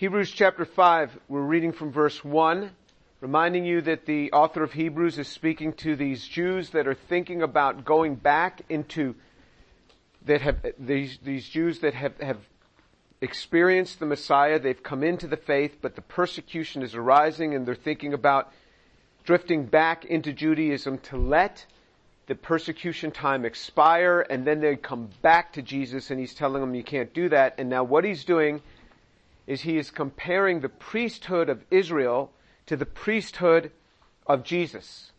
Hebrews chapter 5, we're reading from verse 1, reminding you that the author of Hebrews is speaking to these Jews that are thinking about going back into, that have, these, these Jews that have, have experienced the Messiah, they've come into the faith, but the persecution is arising and they're thinking about drifting back into Judaism to let the persecution time expire and then they come back to Jesus and he's telling them you can't do that. And now what he's doing is he is comparing the priesthood of Israel to the priesthood of Jesus.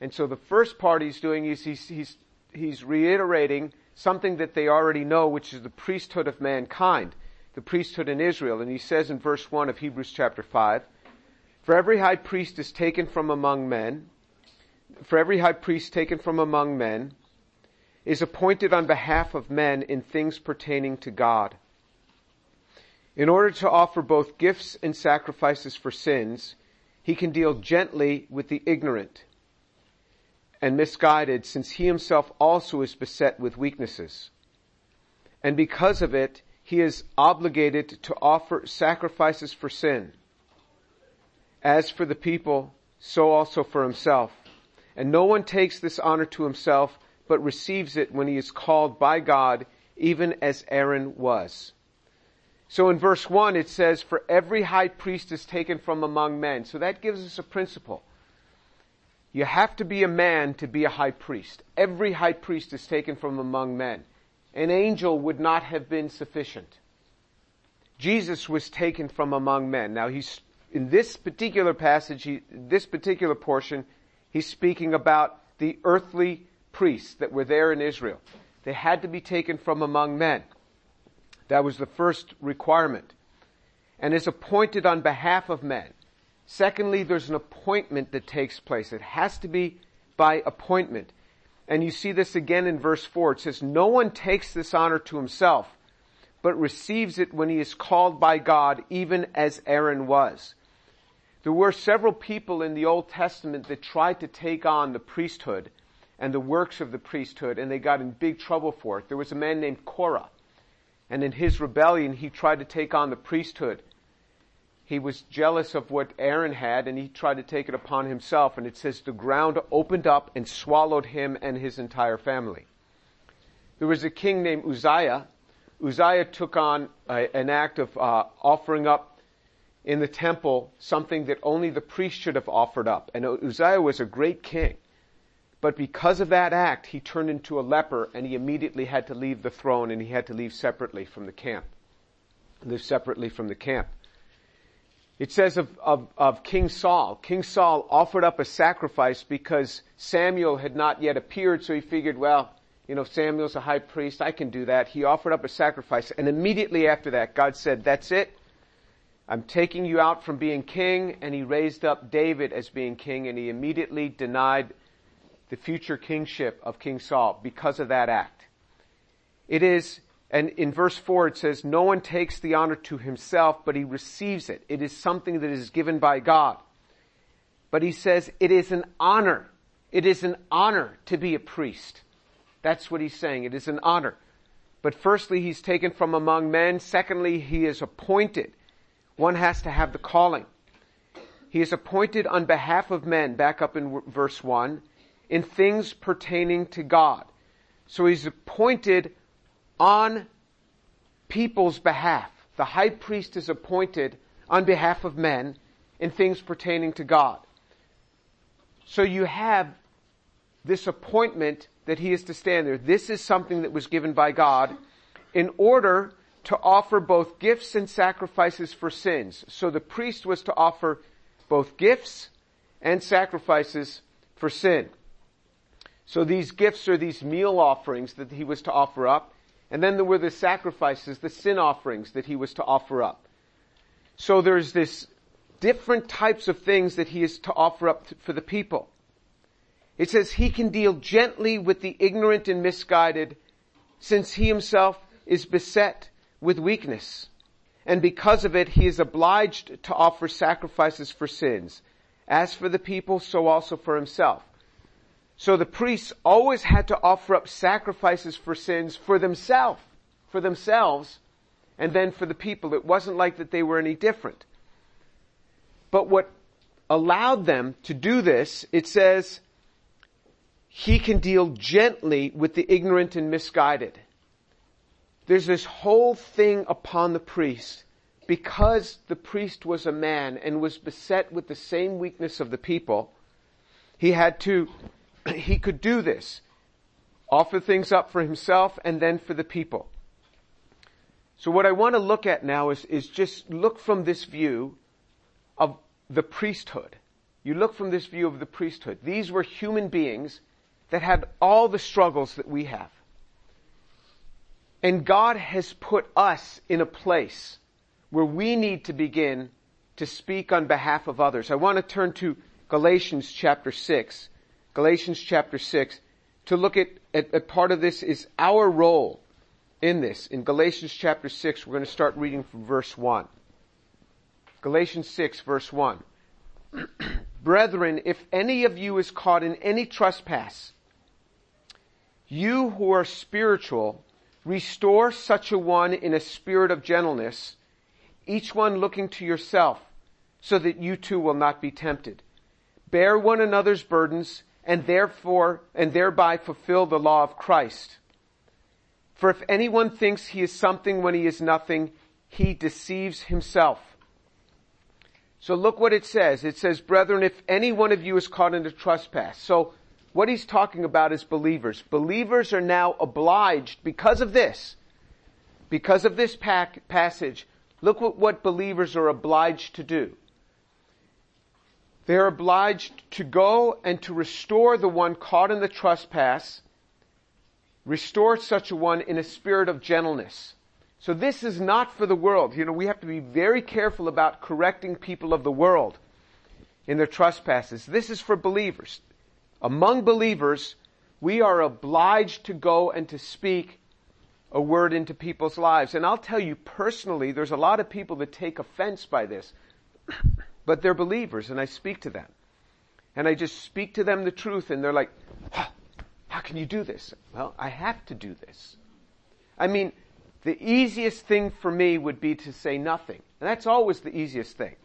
And so the first part he's doing is he's, he's, he's reiterating something that they already know, which is the priesthood of mankind, the priesthood in Israel. And he says in verse 1 of Hebrews chapter 5, For every high priest is taken from among men, for every high priest taken from among men is appointed on behalf of men in things pertaining to God in order to offer both gifts and sacrifices for sins, he can deal gently with the ignorant and misguided since he himself also is beset with weaknesses. And because of it, he is obligated to offer sacrifices for sin. As for the people, so also for himself. And no one takes this honor to himself, but receives it when he is called by God, even as Aaron was. So in verse 1 it says, for every high priest is taken from among men. So that gives us a principle. You have to be a man to be a high priest. Every high priest is taken from among men. An angel would not have been sufficient. Jesus was taken from among men. Now he's, in this particular passage, he, this particular portion, he's speaking about the earthly priests that were there in Israel. They had to be taken from among men. That was the first requirement. And is appointed on behalf of men. Secondly, there's an appointment that takes place. It has to be by appointment. And you see this again in verse 4. It says, No one takes this honor to himself, but receives it when he is called by God, even as Aaron was. There were several people in the Old Testament that tried to take on the priesthood and the works of the priesthood, and they got in big trouble for it. There was a man named Korah. And in his rebellion, he tried to take on the priesthood. He was jealous of what Aaron had and he tried to take it upon himself. And it says the ground opened up and swallowed him and his entire family. There was a king named Uzziah. Uzziah took on a, an act of uh, offering up in the temple something that only the priest should have offered up. And Uzziah was a great king. But because of that act, he turned into a leper and he immediately had to leave the throne and he had to leave separately from the camp. Live separately from the camp. It says of, of, of, King Saul, King Saul offered up a sacrifice because Samuel had not yet appeared, so he figured, well, you know, Samuel's a high priest, I can do that. He offered up a sacrifice, and immediately after that, God said, that's it. I'm taking you out from being king, and he raised up David as being king, and he immediately denied the future kingship of King Saul because of that act. It is, and in verse 4 it says, no one takes the honor to himself, but he receives it. It is something that is given by God. But he says it is an honor. It is an honor to be a priest. That's what he's saying. It is an honor. But firstly, he's taken from among men. Secondly, he is appointed. One has to have the calling. He is appointed on behalf of men, back up in verse 1 in things pertaining to God. So he's appointed on people's behalf. The high priest is appointed on behalf of men in things pertaining to God. So you have this appointment that he is to stand there. This is something that was given by God in order to offer both gifts and sacrifices for sins. So the priest was to offer both gifts and sacrifices for sin. So these gifts are these meal offerings that he was to offer up. And then there were the sacrifices, the sin offerings that he was to offer up. So there's this different types of things that he is to offer up for the people. It says he can deal gently with the ignorant and misguided since he himself is beset with weakness. And because of it, he is obliged to offer sacrifices for sins. As for the people, so also for himself. So the priests always had to offer up sacrifices for sins for themselves, for themselves, and then for the people. It wasn't like that they were any different. But what allowed them to do this, it says, he can deal gently with the ignorant and misguided. There's this whole thing upon the priest because the priest was a man and was beset with the same weakness of the people, he had to, he could do this. Offer things up for himself and then for the people. So what I want to look at now is, is just look from this view of the priesthood. You look from this view of the priesthood. These were human beings that had all the struggles that we have. And God has put us in a place where we need to begin to speak on behalf of others. I want to turn to Galatians chapter 6. Galatians chapter 6 to look at, at, at part of this is our role in this. In Galatians chapter 6, we're going to start reading from verse 1. Galatians 6 verse 1. Brethren, if any of you is caught in any trespass, you who are spiritual, restore such a one in a spirit of gentleness, each one looking to yourself, so that you too will not be tempted. Bear one another's burdens, and therefore, and thereby fulfill the law of Christ. For if anyone thinks he is something when he is nothing, he deceives himself. So look what it says. It says, brethren, if any one of you is caught in a trespass. So what he's talking about is believers. Believers are now obliged because of this, because of this pack, passage, Look what, what believers are obliged to do. They're obliged to go and to restore the one caught in the trespass, restore such a one in a spirit of gentleness. So this is not for the world. You know, we have to be very careful about correcting people of the world in their trespasses. This is for believers. Among believers, we are obliged to go and to speak a word into people's lives. And I'll tell you personally, there's a lot of people that take offense by this, but they're believers and I speak to them. And I just speak to them the truth and they're like, how can you do this? Well, I have to do this. I mean, the easiest thing for me would be to say nothing. And that's always the easiest thing.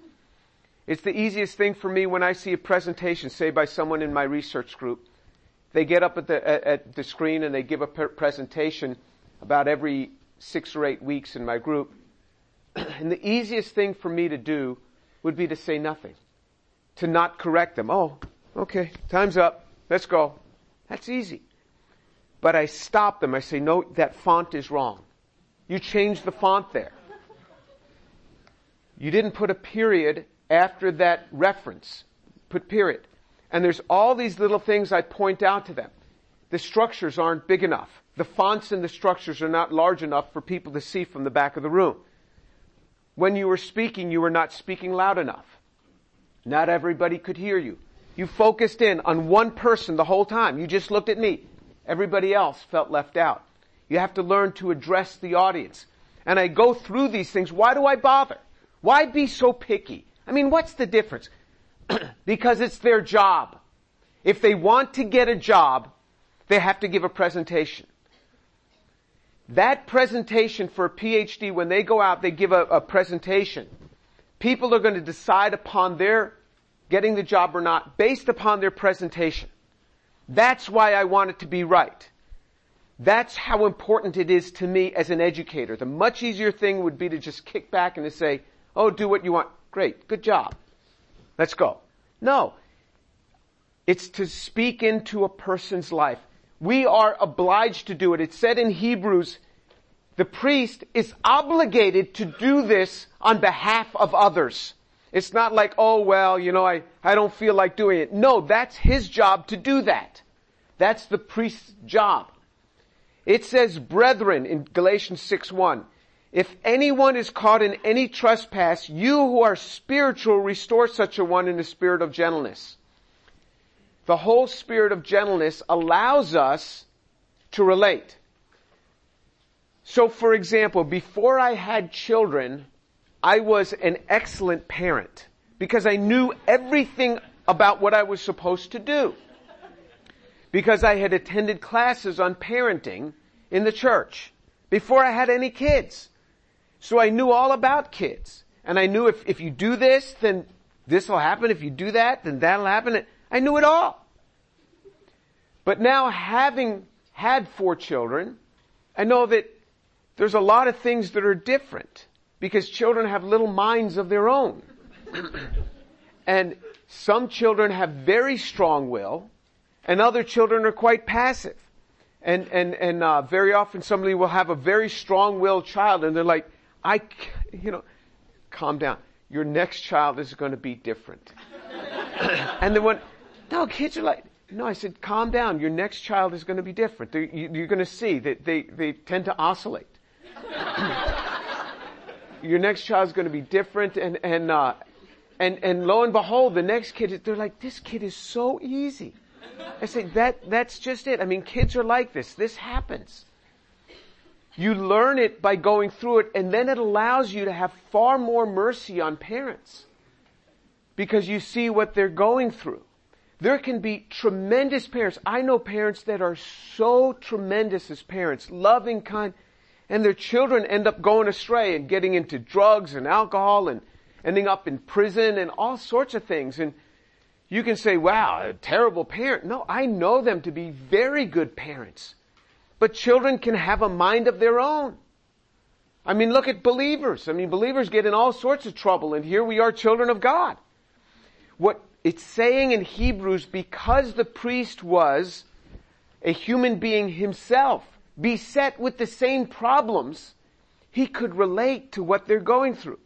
It's the easiest thing for me when I see a presentation, say by someone in my research group. They get up at the, at the screen and they give a presentation about every six or eight weeks in my group. and the easiest thing for me to do would be to say nothing. To not correct them. Oh, okay, time's up. Let's go. That's easy. But I stop them. I say, no, that font is wrong. You changed the font there. You didn't put a period after that reference. Put period. And there's all these little things I point out to them. The structures aren't big enough. The fonts and the structures are not large enough for people to see from the back of the room. When you were speaking, you were not speaking loud enough. Not everybody could hear you. You focused in on one person the whole time. You just looked at me. Everybody else felt left out. You have to learn to address the audience. And I go through these things. Why do I bother? Why be so picky? I mean, what's the difference? because it's their job. If they want to get a job, they have to give a presentation. That presentation for a PhD, when they go out, they give a, a presentation. People are going to decide upon their getting the job or not based upon their presentation. That's why I want it to be right. That's how important it is to me as an educator. The much easier thing would be to just kick back and to say, oh, do what you want. Great. Good job. Let's go. No. It's to speak into a person's life. We are obliged to do it. It's said in Hebrews, the priest is obligated to do this on behalf of others. It's not like, oh well, you know, I, I don't feel like doing it. No, that's his job to do that. That's the priest's job. It says, brethren, in Galatians 6 1, if anyone is caught in any trespass, you who are spiritual restore such a one in the spirit of gentleness the whole spirit of gentleness allows us to relate. So for example, before I had children, I was an excellent parent because I knew everything about what I was supposed to do. Because I had attended classes on parenting in the church before I had any kids. So I knew all about kids. And I knew if, if you do this, then this will happen. If you do that, then that'll happen. I knew it all. But now having had four children, I know that there's a lot of things that are different because children have little minds of their own. and some children have very strong will and other children are quite passive. And, and, and, uh, very often somebody will have a very strong-willed child and they're like, I, you know, calm down. Your next child is going to be different. and then when, no, kids are like, no, I said, calm down. Your next child is going to be different. You're going to see that they, they tend to oscillate. Your next child is going to be different and, and, uh, and, and lo and behold, the next kid, they're like, this kid is so easy. I say, that, that's just it. I mean, kids are like this. This happens. You learn it by going through it and then it allows you to have far more mercy on parents. Because you see what they're going through. There can be tremendous parents. I know parents that are so tremendous as parents, loving, kind, and their children end up going astray and getting into drugs and alcohol and ending up in prison and all sorts of things. And you can say, wow, a terrible parent. No, I know them to be very good parents. But children can have a mind of their own. I mean, look at believers. I mean, believers get in all sorts of trouble and here we are children of God. What it's saying in Hebrews, because the priest was a human being himself, beset with the same problems, he could relate to what they're going through.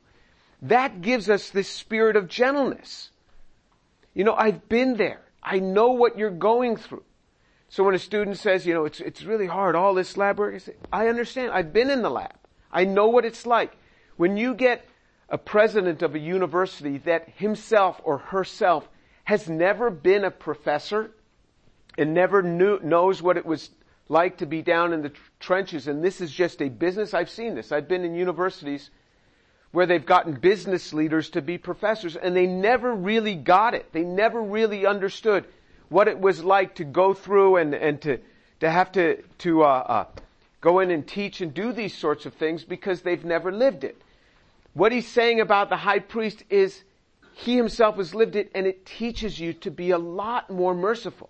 That gives us this spirit of gentleness. You know, I've been there. I know what you're going through. So when a student says, you know, it's, it's really hard, all this lab work, I say, I understand. I've been in the lab. I know what it's like. When you get a president of a university that himself or herself has never been a professor and never knew, knows what it was like to be down in the trenches and this is just a business, I've seen this. I've been in universities where they've gotten business leaders to be professors and they never really got it. They never really understood what it was like to go through and, and to, to have to, to, uh, uh, go in and teach and do these sorts of things because they've never lived it. What he's saying about the high priest is he himself has lived it and it teaches you to be a lot more merciful.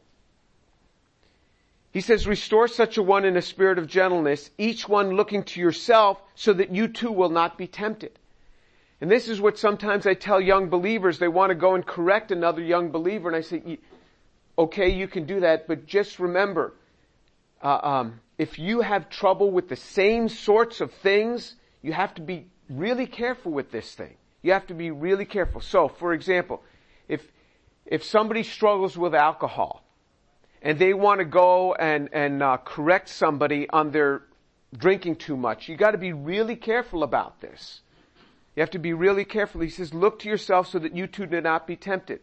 He says, restore such a one in a spirit of gentleness, each one looking to yourself so that you too will not be tempted. And this is what sometimes I tell young believers. They want to go and correct another young believer, and I say, okay, you can do that, but just remember, uh, um, if you have trouble with the same sorts of things, you have to be really careful with this thing. You have to be really careful. So, for example, if if somebody struggles with alcohol, and they want to go and and uh, correct somebody on their drinking too much, you got to be really careful about this. You have to be really careful. He says, look to yourself so that you too do not be tempted.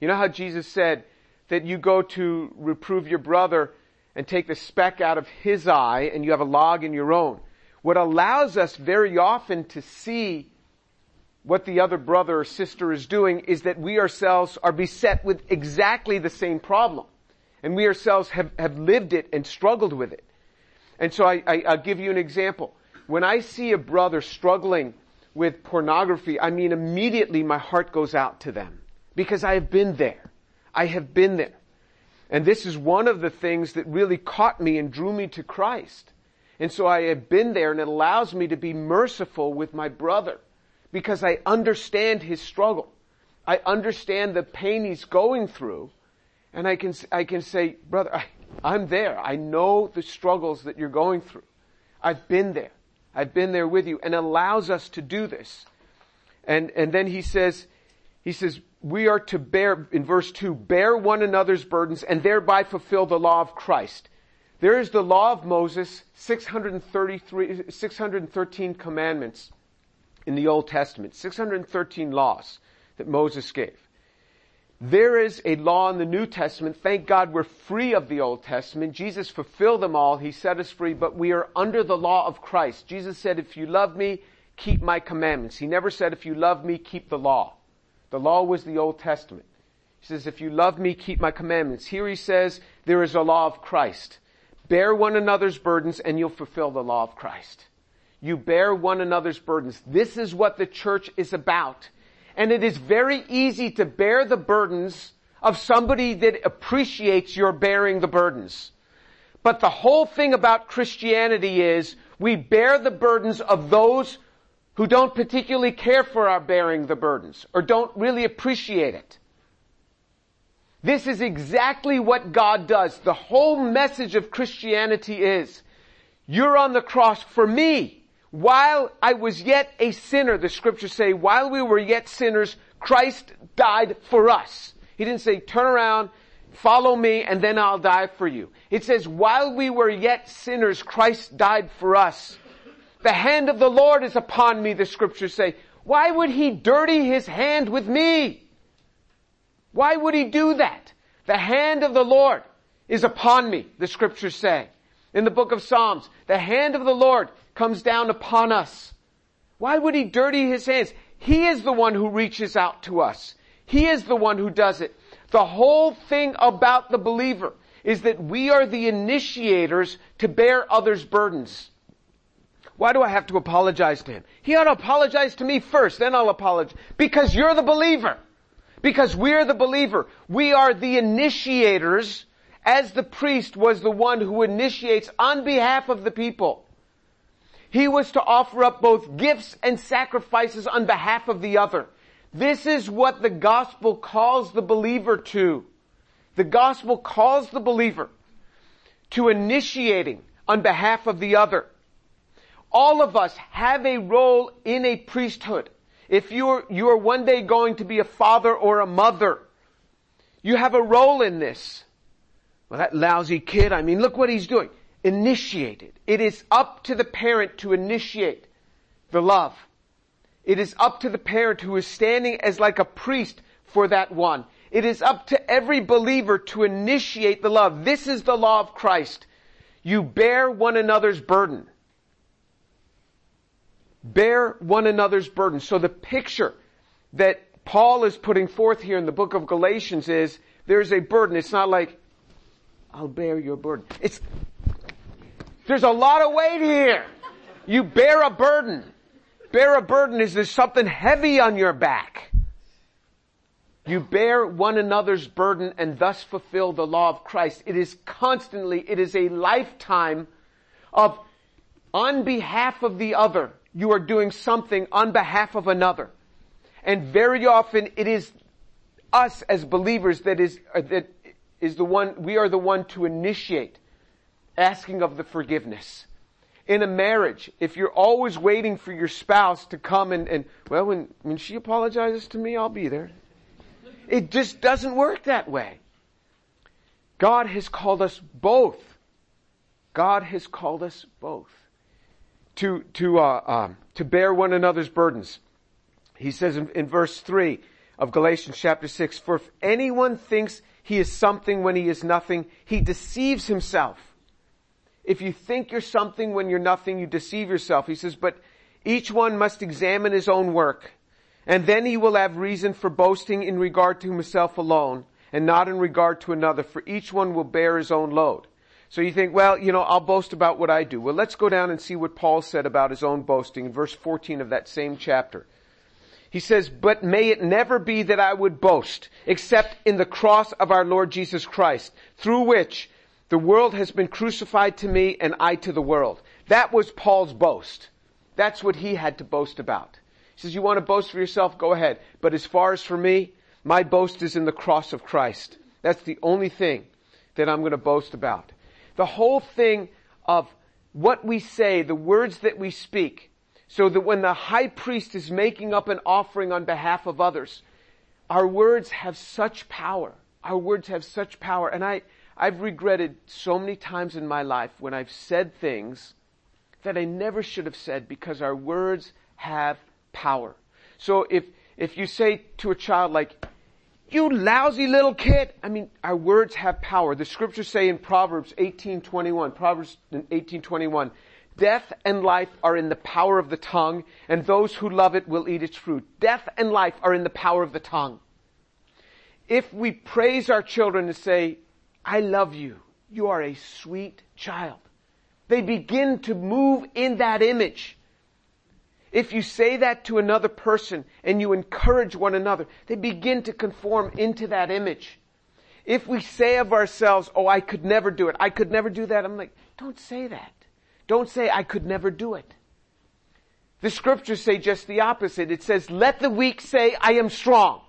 You know how Jesus said that you go to reprove your brother and take the speck out of his eye and you have a log in your own. What allows us very often to see what the other brother or sister is doing is that we ourselves are beset with exactly the same problem. And we ourselves have, have lived it and struggled with it. And so I, I, I'll give you an example. When I see a brother struggling with pornography, I mean immediately my heart goes out to them because I have been there. I have been there. And this is one of the things that really caught me and drew me to Christ. And so I have been there and it allows me to be merciful with my brother because I understand his struggle. I understand the pain he's going through and I can, I can say, brother, I, I'm there. I know the struggles that you're going through. I've been there. I've been there with you and allows us to do this. And, and then he says, he says, we are to bear, in verse 2, bear one another's burdens and thereby fulfill the law of Christ. There is the law of Moses, 633, 613 commandments in the Old Testament, 613 laws that Moses gave. There is a law in the New Testament. Thank God we're free of the Old Testament. Jesus fulfilled them all. He set us free, but we are under the law of Christ. Jesus said, if you love me, keep my commandments. He never said, if you love me, keep the law. The law was the Old Testament. He says, if you love me, keep my commandments. Here he says, there is a law of Christ. Bear one another's burdens and you'll fulfill the law of Christ. You bear one another's burdens. This is what the church is about. And it is very easy to bear the burdens of somebody that appreciates your bearing the burdens. But the whole thing about Christianity is we bear the burdens of those who don't particularly care for our bearing the burdens or don't really appreciate it. This is exactly what God does. The whole message of Christianity is, you're on the cross for me. While I was yet a sinner, the scriptures say, while we were yet sinners, Christ died for us. He didn't say, turn around, follow me, and then I'll die for you. It says, while we were yet sinners, Christ died for us. The hand of the Lord is upon me, the scriptures say. Why would he dirty his hand with me? Why would he do that? The hand of the Lord is upon me, the scriptures say. In the book of Psalms, the hand of the Lord comes down upon us. Why would he dirty his hands? He is the one who reaches out to us. He is the one who does it. The whole thing about the believer is that we are the initiators to bear others' burdens. Why do I have to apologize to him? He ought to apologize to me first, then I'll apologize. Because you're the believer. Because we're the believer. We are the initiators as the priest was the one who initiates on behalf of the people. He was to offer up both gifts and sacrifices on behalf of the other. This is what the gospel calls the believer to. The gospel calls the believer to initiating on behalf of the other. All of us have a role in a priesthood. If you're, you're one day going to be a father or a mother, you have a role in this. Well, that lousy kid, I mean, look what he's doing. Initiated. It is up to the parent to initiate the love. It is up to the parent who is standing as like a priest for that one. It is up to every believer to initiate the love. This is the law of Christ. You bear one another's burden. Bear one another's burden. So the picture that Paul is putting forth here in the book of Galatians is there's a burden. It's not like, I'll bear your burden. It's, there's a lot of weight here. You bear a burden. Bear a burden is there's something heavy on your back. You bear one another's burden and thus fulfill the law of Christ. It is constantly, it is a lifetime of on behalf of the other, you are doing something on behalf of another. And very often it is us as believers that is, uh, that is the one, we are the one to initiate asking of the forgiveness. In a marriage, if you're always waiting for your spouse to come and, and well, when, when she apologizes to me, I'll be there. It just doesn't work that way. God has called us both. God has called us both to, to, uh, um, to bear one another's burdens. He says in, in verse 3 of Galatians chapter 6, For if anyone thinks he is something when he is nothing, he deceives himself. If you think you're something when you're nothing, you deceive yourself. He says, but each one must examine his own work, and then he will have reason for boasting in regard to himself alone, and not in regard to another, for each one will bear his own load. So you think, well, you know, I'll boast about what I do. Well, let's go down and see what Paul said about his own boasting in verse 14 of that same chapter. He says, but may it never be that I would boast except in the cross of our Lord Jesus Christ, through which the world has been crucified to me and I to the world. That was Paul's boast. That's what he had to boast about. He says, you want to boast for yourself? Go ahead. But as far as for me, my boast is in the cross of Christ. That's the only thing that I'm going to boast about the whole thing of what we say, the words that we speak, so that when the high priest is making up an offering on behalf of others, our words have such power. Our words have such power. And I, I've regretted so many times in my life when I've said things that I never should have said because our words have power. So if, if you say to a child like, you lousy little kid. I mean, our words have power. The scriptures say in Proverbs 18:21, Proverbs 18:21, death and life are in the power of the tongue, and those who love it will eat its fruit. Death and life are in the power of the tongue. If we praise our children and say, I love you, you are a sweet child, they begin to move in that image. if you say that to another person and you encourage one another, they begin to conform into that image. If we say of ourselves, oh, I could never do it, I could never do that, I'm like, don't say that. Don't say, I could never do it. The scriptures say just the opposite. It says, let the weak say, I am strong.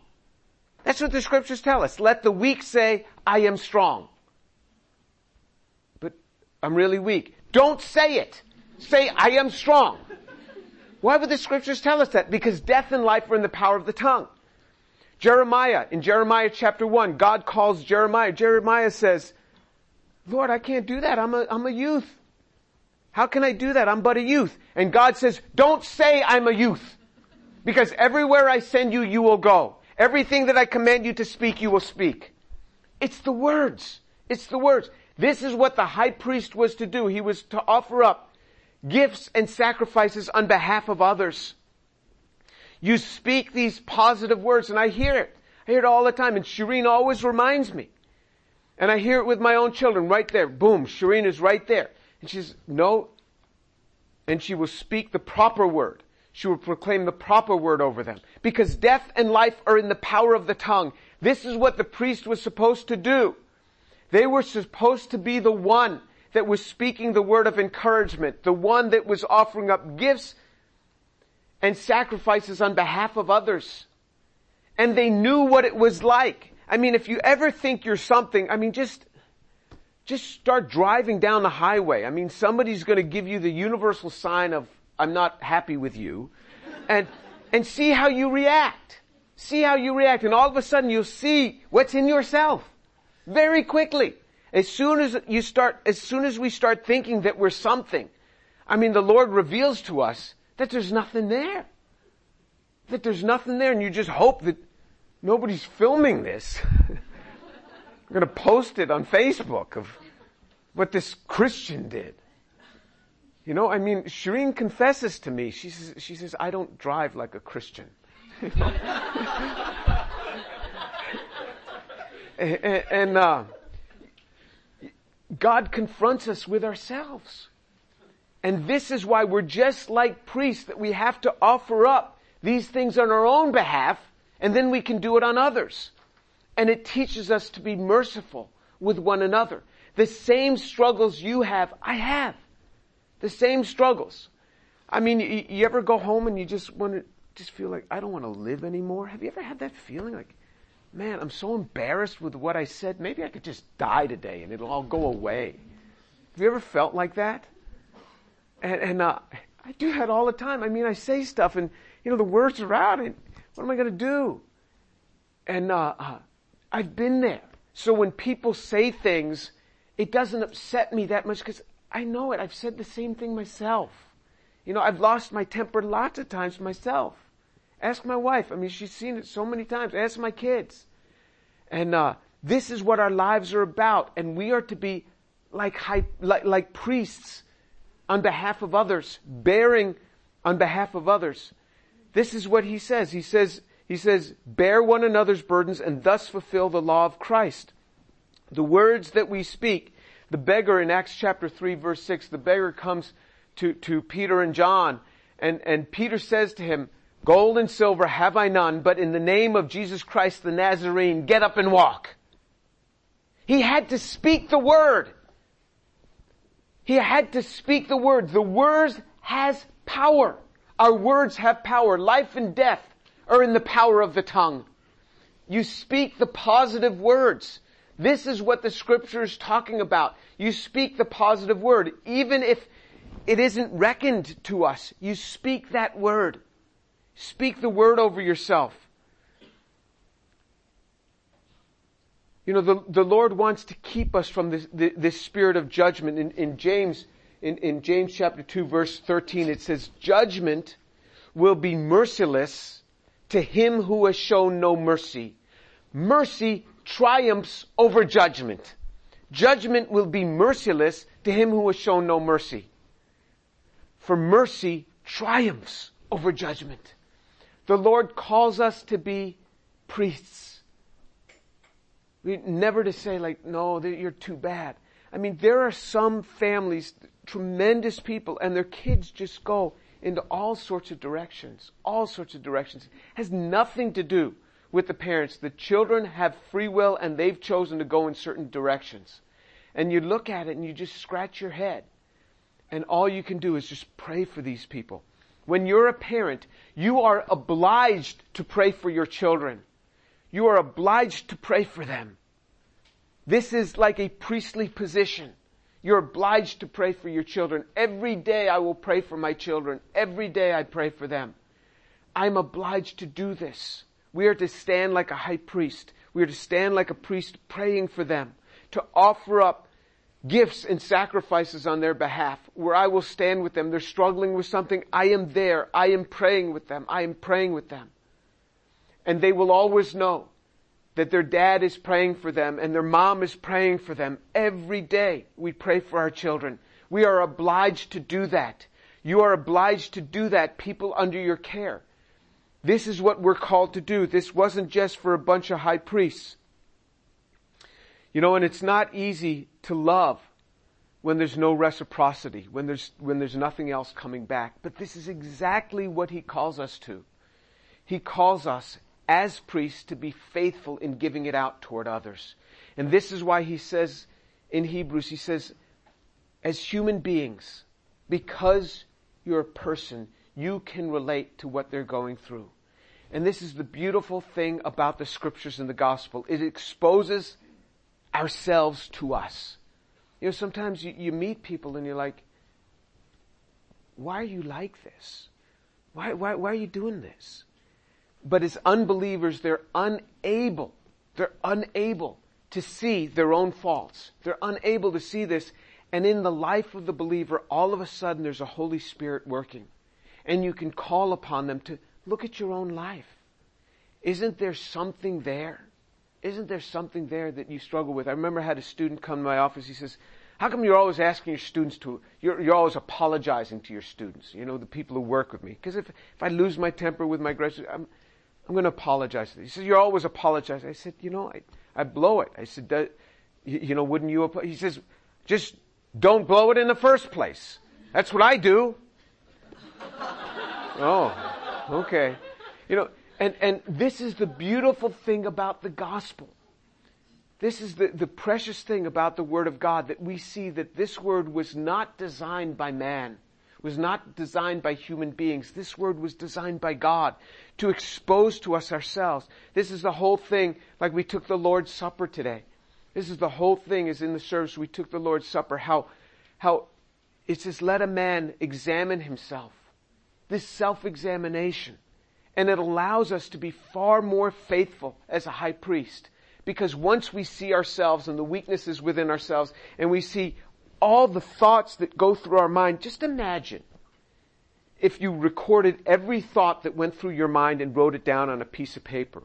That's what the scriptures tell us. Let the weak say, I am strong. But I'm really weak. Don't say it. Say, I am strong. Why would the scriptures tell us that? Because death and life are in the power of the tongue. Jeremiah, in Jeremiah chapter 1, God calls Jeremiah. Jeremiah says, Lord, I can't do that. I'm a, I'm a youth. How can I do that? I'm but a youth. And God says, don't say I'm a youth. Because everywhere I send you, you will go. Everything that I command you to speak, you will speak. It's the words. It's the words. This is what the high priest was to do. He was to offer up gifts and sacrifices on behalf of others. You speak these positive words and I hear it. I hear it all the time and Shireen always reminds me. And I hear it with my own children right there. Boom, Shireen is right there. And she's, no. And she will speak the proper word. She will proclaim the proper word over them. Because death and life are in the power of the tongue. This is what the priest was supposed to do. They were supposed to be the one that was speaking the word of encouragement, the one that was offering up gifts and sacrifices on behalf of others. And they knew what it was like. I mean, if you ever think you're something, I mean, just just start driving down the highway. I mean, somebody's going to give you the universal sign of, I'm not happy with you. And, and see how you react. See how you react. And all of a sudden you'll see what's in yourself. Very quickly. As soon as you start, as soon as we start thinking that we're something, I mean, the Lord reveals to us that there's nothing there. That there's nothing there and you just hope that nobody's filming this. I'm to post it on Facebook of what this Christian did. You know, I mean, Shireen confesses to me. She says, she says, I don't drive like a Christian. and, and uh, God confronts us with ourselves. And this is why we're just like priests, that we have to offer up these things on our own behalf, and then we can do it on others. And it teaches us to be merciful with one another. The same struggles you have, I have. The same struggles. I mean, you, you ever go home and you just want to just feel like, I don't want to live anymore? Have you ever had that feeling like, man, I'm so embarrassed with what I said. Maybe I could just die today and it'll all go away. Have you ever felt like that? And, and uh, I do that all the time. I mean, I say stuff and, you know, the words are out and what am I going to do? And uh, uh, I've been there. So when people say things, it doesn't upset me that much because I know it. I've said the same thing myself. You know, I've lost my temper lots of times myself. Ask my wife. I mean, she's seen it so many times. Ask my kids. And uh, this is what our lives are about. And we are to be like, high, like, like priests on behalf of others, bearing on behalf of others. This is what he says. He says, he says, bear one another's burdens and thus fulfill the law of Christ. The words that we speak, the beggar in Acts chapter 3 verse 6, the beggar comes to, to Peter and John and, and Peter says to him, gold and silver have I none, but in the name of Jesus Christ the Nazarene, get up and walk. He had to speak the word. He had to speak the word. The words has power. Our words have power. Life and death are in the power of the tongue. You speak the positive words. This is what the scripture is talking about. You speak the positive word. Even if it isn't reckoned to us, you speak that word. Speak the word over yourself. You know, the, the Lord wants to keep us from this, this spirit of judgment. In, in James, in, in James chapter 2 verse 13, it says, judgment will be merciless to him who has shown no mercy. Mercy triumphs over judgment. Judgment will be merciless to him who has shown no mercy. For mercy triumphs over judgment. The Lord calls us to be priests. We, never to say like, no, you're too bad. I mean, there are some families, tremendous people, and their kids just go into all sorts of directions, all sorts of directions. It has nothing to do with the parents. The children have free will and they've chosen to go in certain directions. And you look at it and you just scratch your head. And all you can do is just pray for these people. When you're a parent, you are obliged to pray for your children. You are obliged to pray for them. This is like a priestly position. You're obliged to pray for your children. Every day I will pray for my children. Every day I pray for them. I'm obliged to do this. We are to stand like a high priest. We are to stand like a priest praying for them, to offer up gifts and sacrifices on their behalf, where I will stand with them. They're struggling with something. I am there. I am praying with them. I am praying with them. And they will always know that their dad is praying for them and their mom is praying for them. Every day we pray for our children. We are obliged to do that. You are obliged to do that, people under your care. This is what we're called to do. This wasn't just for a bunch of high priests. You know, and it's not easy to love when there's no reciprocity, when there's, when there's nothing else coming back. But this is exactly what he calls us to. He calls us as priests to be faithful in giving it out toward others. And this is why he says in Hebrews, he says, as human beings, because you're a person, you can relate to what they're going through. And this is the beautiful thing about the scriptures and the gospel. It exposes ourselves to us. You know, sometimes you, you meet people and you're like, why are you like this? Why, why, why are you doing this? But as unbelievers, they're unable, they're unable to see their own faults. They're unable to see this. And in the life of the believer, all of a sudden there's a Holy Spirit working. And you can call upon them to look at your own life. Isn't there something there? Isn't there something there that you struggle with? I remember I had a student come to my office. He says, how come you're always asking your students to, you're, you're always apologizing to your students, you know, the people who work with me? Because if, if I lose my temper with my graduates, I'm, I'm going to apologize. He says, you're always apologizing. I said, you know, I, I blow it. I said, you, you, know, wouldn't you, he says, just don't blow it in the first place. That's what I do. oh, okay. You know, and, and this is the beautiful thing about the gospel. This is the, the precious thing about the Word of God that we see that this Word was not designed by man, was not designed by human beings. This Word was designed by God to expose to us ourselves. This is the whole thing, like we took the Lord's Supper today. This is the whole thing is in the service we took the Lord's Supper, how, how it says, let a man examine himself. This self-examination. And it allows us to be far more faithful as a high priest. Because once we see ourselves and the weaknesses within ourselves and we see all the thoughts that go through our mind, just imagine if you recorded every thought that went through your mind and wrote it down on a piece of paper.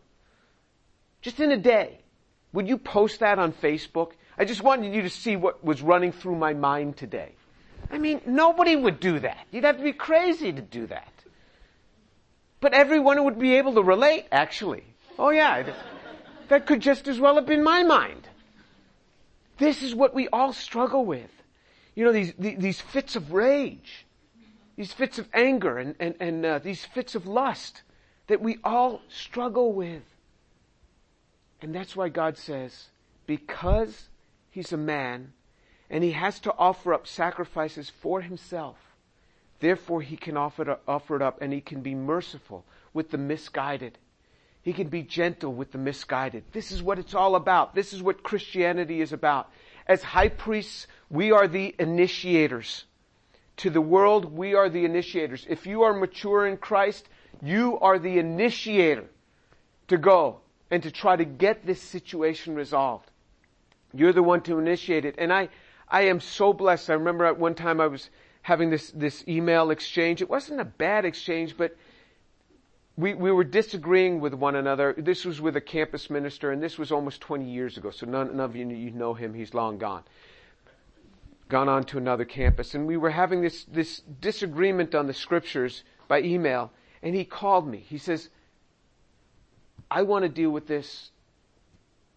Just in a day. Would you post that on Facebook? I just wanted you to see what was running through my mind today. I mean, nobody would do that. You'd have to be crazy to do that. But everyone would be able to relate, actually. Oh yeah, that could just as well have been my mind. This is what we all struggle with. You know, these, these fits of rage, these fits of anger and, and, and uh, these fits of lust that we all struggle with. And that's why God says, because he's a man and he has to offer up sacrifices for himself, Therefore, he can offer it, offer it up and he can be merciful with the misguided. He can be gentle with the misguided. This is what it's all about. This is what Christianity is about. As high priests, we are the initiators. To the world, we are the initiators. If you are mature in Christ, you are the initiator to go and to try to get this situation resolved. You're the one to initiate it. And I, I am so blessed. I remember at one time I was having this, this email exchange. It wasn't a bad exchange, but we, we were disagreeing with one another. This was with a campus minister, and this was almost 20 years ago, so none, none of you, you know him. He's long gone. Gone on to another campus. And we were having this, this disagreement on the scriptures by email, and he called me. He says, I want to deal with this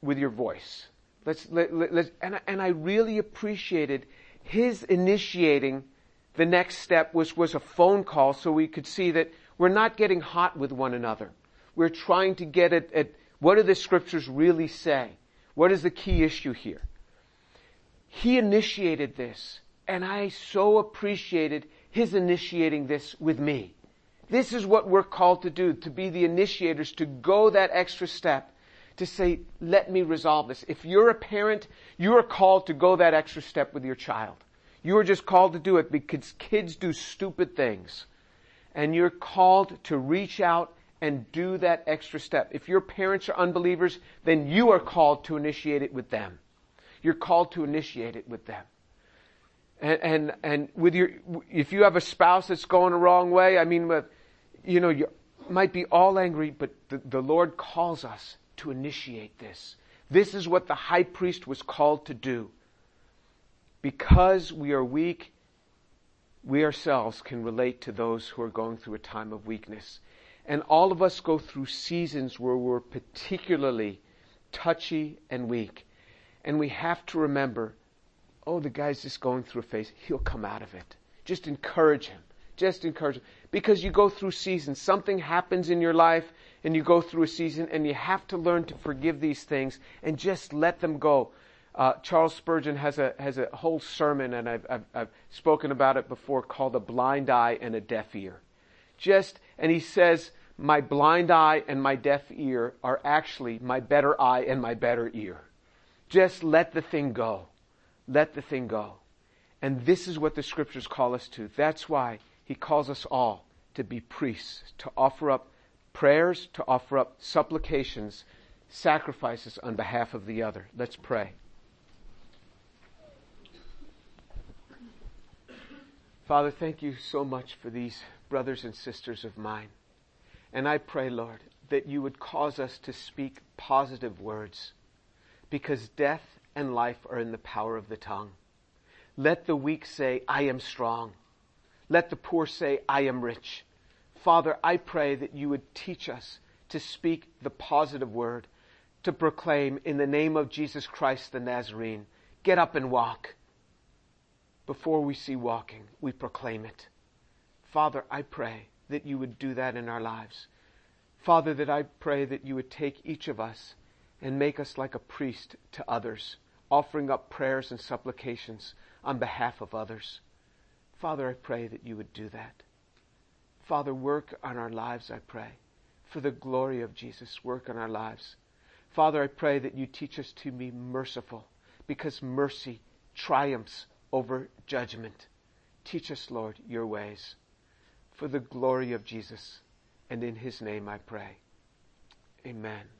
with your voice. Let's, let, let, let's, and, and I really appreciated his initiating the next step was, was a phone call so we could see that we're not getting hot with one another. We're trying to get at, at what do the scriptures really say? What is the key issue here? He initiated this, and I so appreciated his initiating this with me. This is what we're called to do, to be the initiators, to go that extra step, to say, let me resolve this. If you're a parent, you are called to go that extra step with your child. You are just called to do it because kids do stupid things. And you're called to reach out and do that extra step. If your parents are unbelievers, then you are called to initiate it with them. You're called to initiate it with them. And, and, and with your, if you have a spouse that's going the wrong way, I mean, you know, you might be all angry, but the, the Lord calls us to initiate this. This is what the high priest was called to do. Because we are weak, we ourselves can relate to those who are going through a time of weakness. And all of us go through seasons where we're particularly touchy and weak. And we have to remember, oh, the guy's just going through a phase. He'll come out of it. Just encourage him. Just encourage him. Because you go through seasons. Something happens in your life and you go through a season and you have to learn to forgive these things and just let them go. Uh, Charles Spurgeon has a has a whole sermon, and I've, I've, I've spoken about it before, called "A Blind Eye and a Deaf Ear." Just and he says my blind eye and my deaf ear are actually my better eye and my better ear. Just let the thing go. Let the thing go. And this is what the scriptures call us to. That's why he calls us all to be priests, to offer up prayers, to offer up supplications, sacrifices on behalf of the other. Let's pray. Father, thank you so much for these brothers and sisters of mine. And I pray, Lord, that you would cause us to speak positive words because death and life are in the power of the tongue. Let the weak say, I am strong. Let the poor say, I am rich. Father, I pray that you would teach us to speak the positive word, to proclaim in the name of Jesus Christ the Nazarene, get up and walk. Before we see walking, we proclaim it. Father, I pray that you would do that in our lives. Father, that I pray that you would take each of us and make us like a priest to others, offering up prayers and supplications on behalf of others. Father, I pray that you would do that. Father, work on our lives, I pray. For the glory of Jesus, work on our lives. Father, I pray that you teach us to be merciful because mercy triumphs over judgment. Teach us, Lord, your ways for the glory of Jesus. And in his name I pray. Amen.